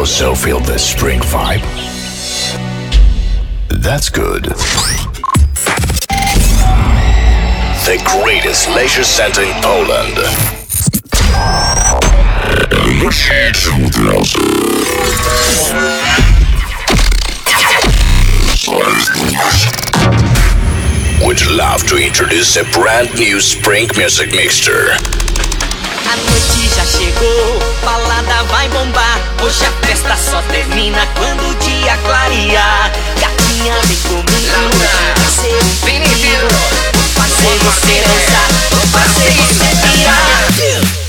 also feel the spring vibe? That's good. The greatest leisure center in Poland. Would love to introduce a brand new spring music mixture. A noite já chegou, balada vai bombar. Hoje a festa só termina quando o dia clarear. Gatinha, vem comigo. Laura, Vai um Vou fazer você dançar. Vou fazer você virar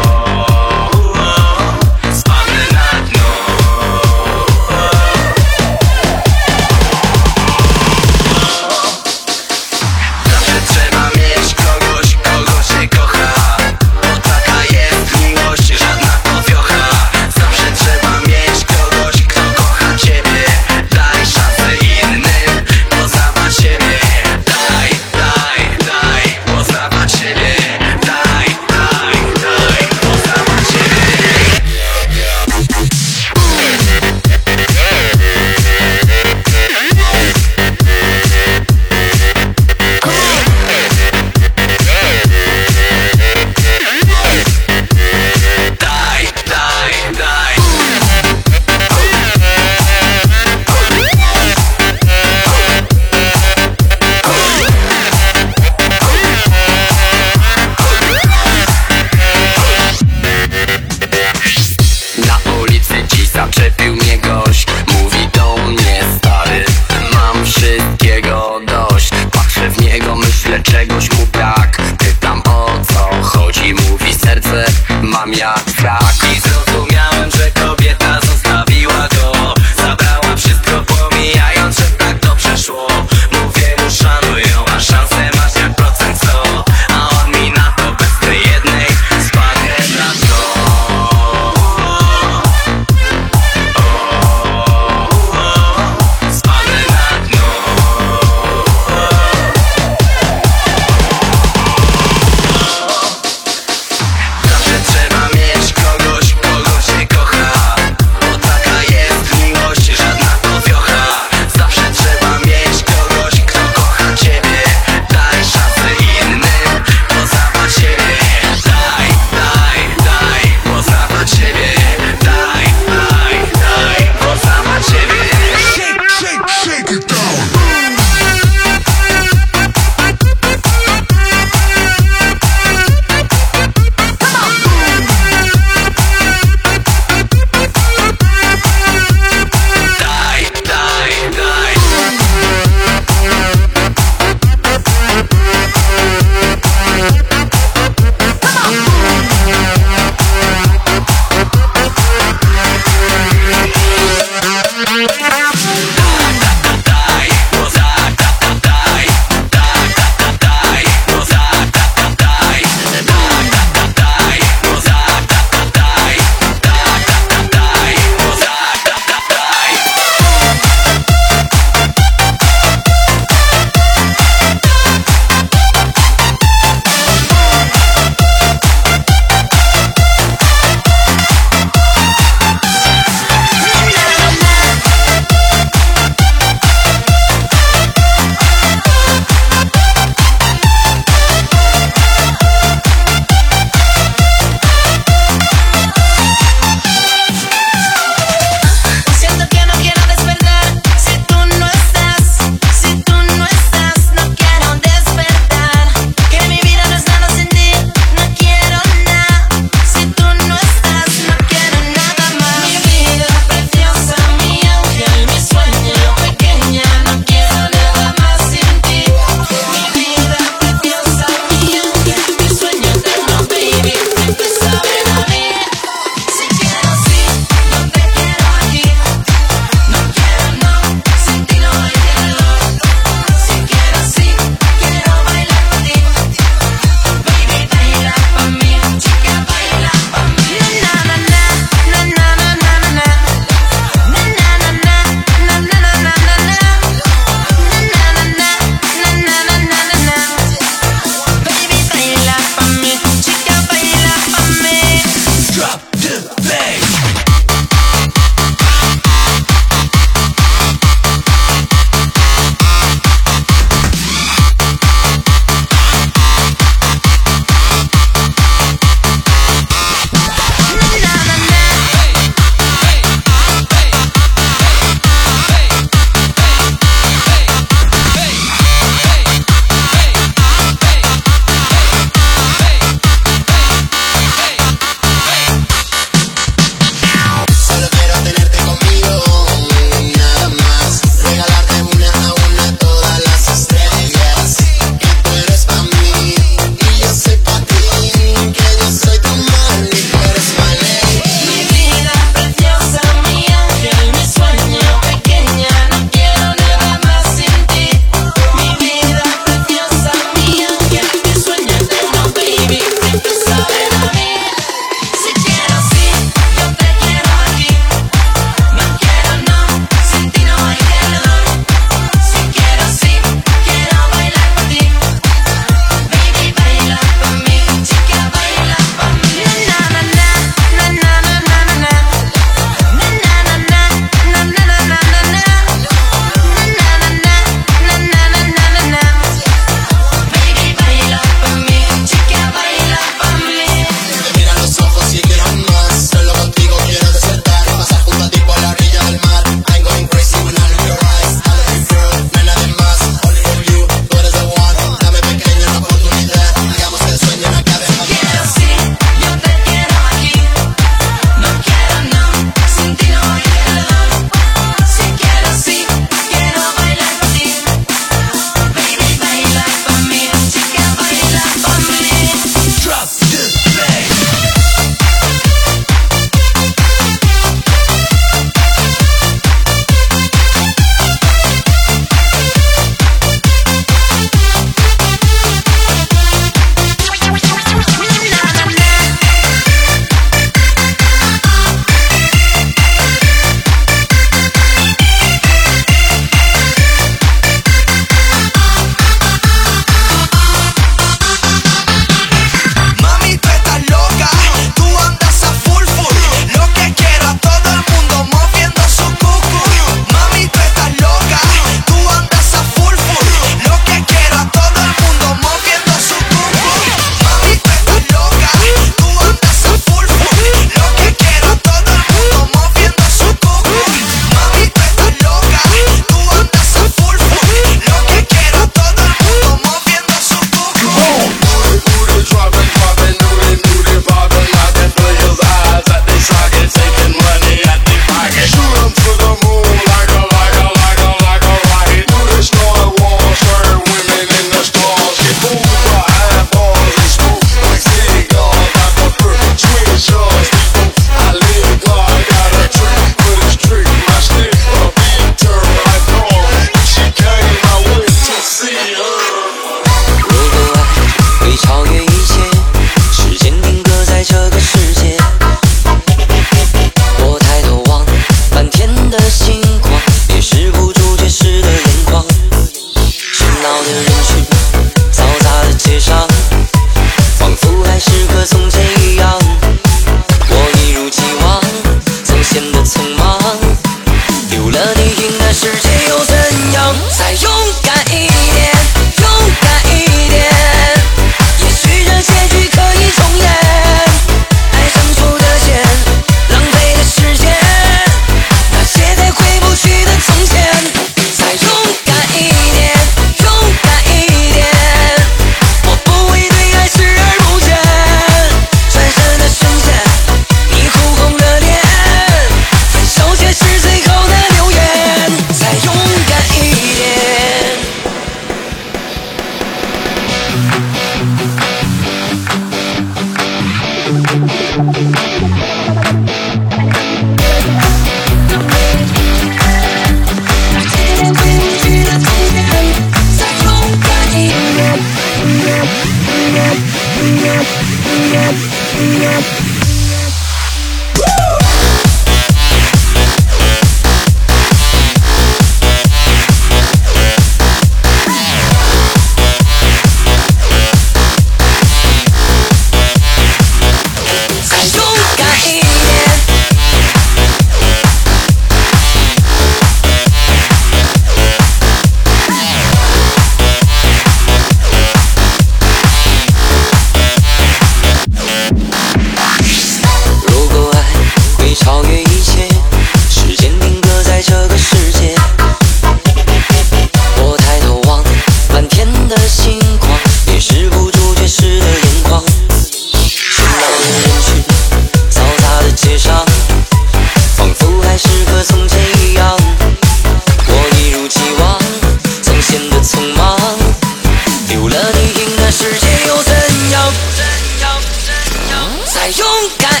4回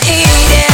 で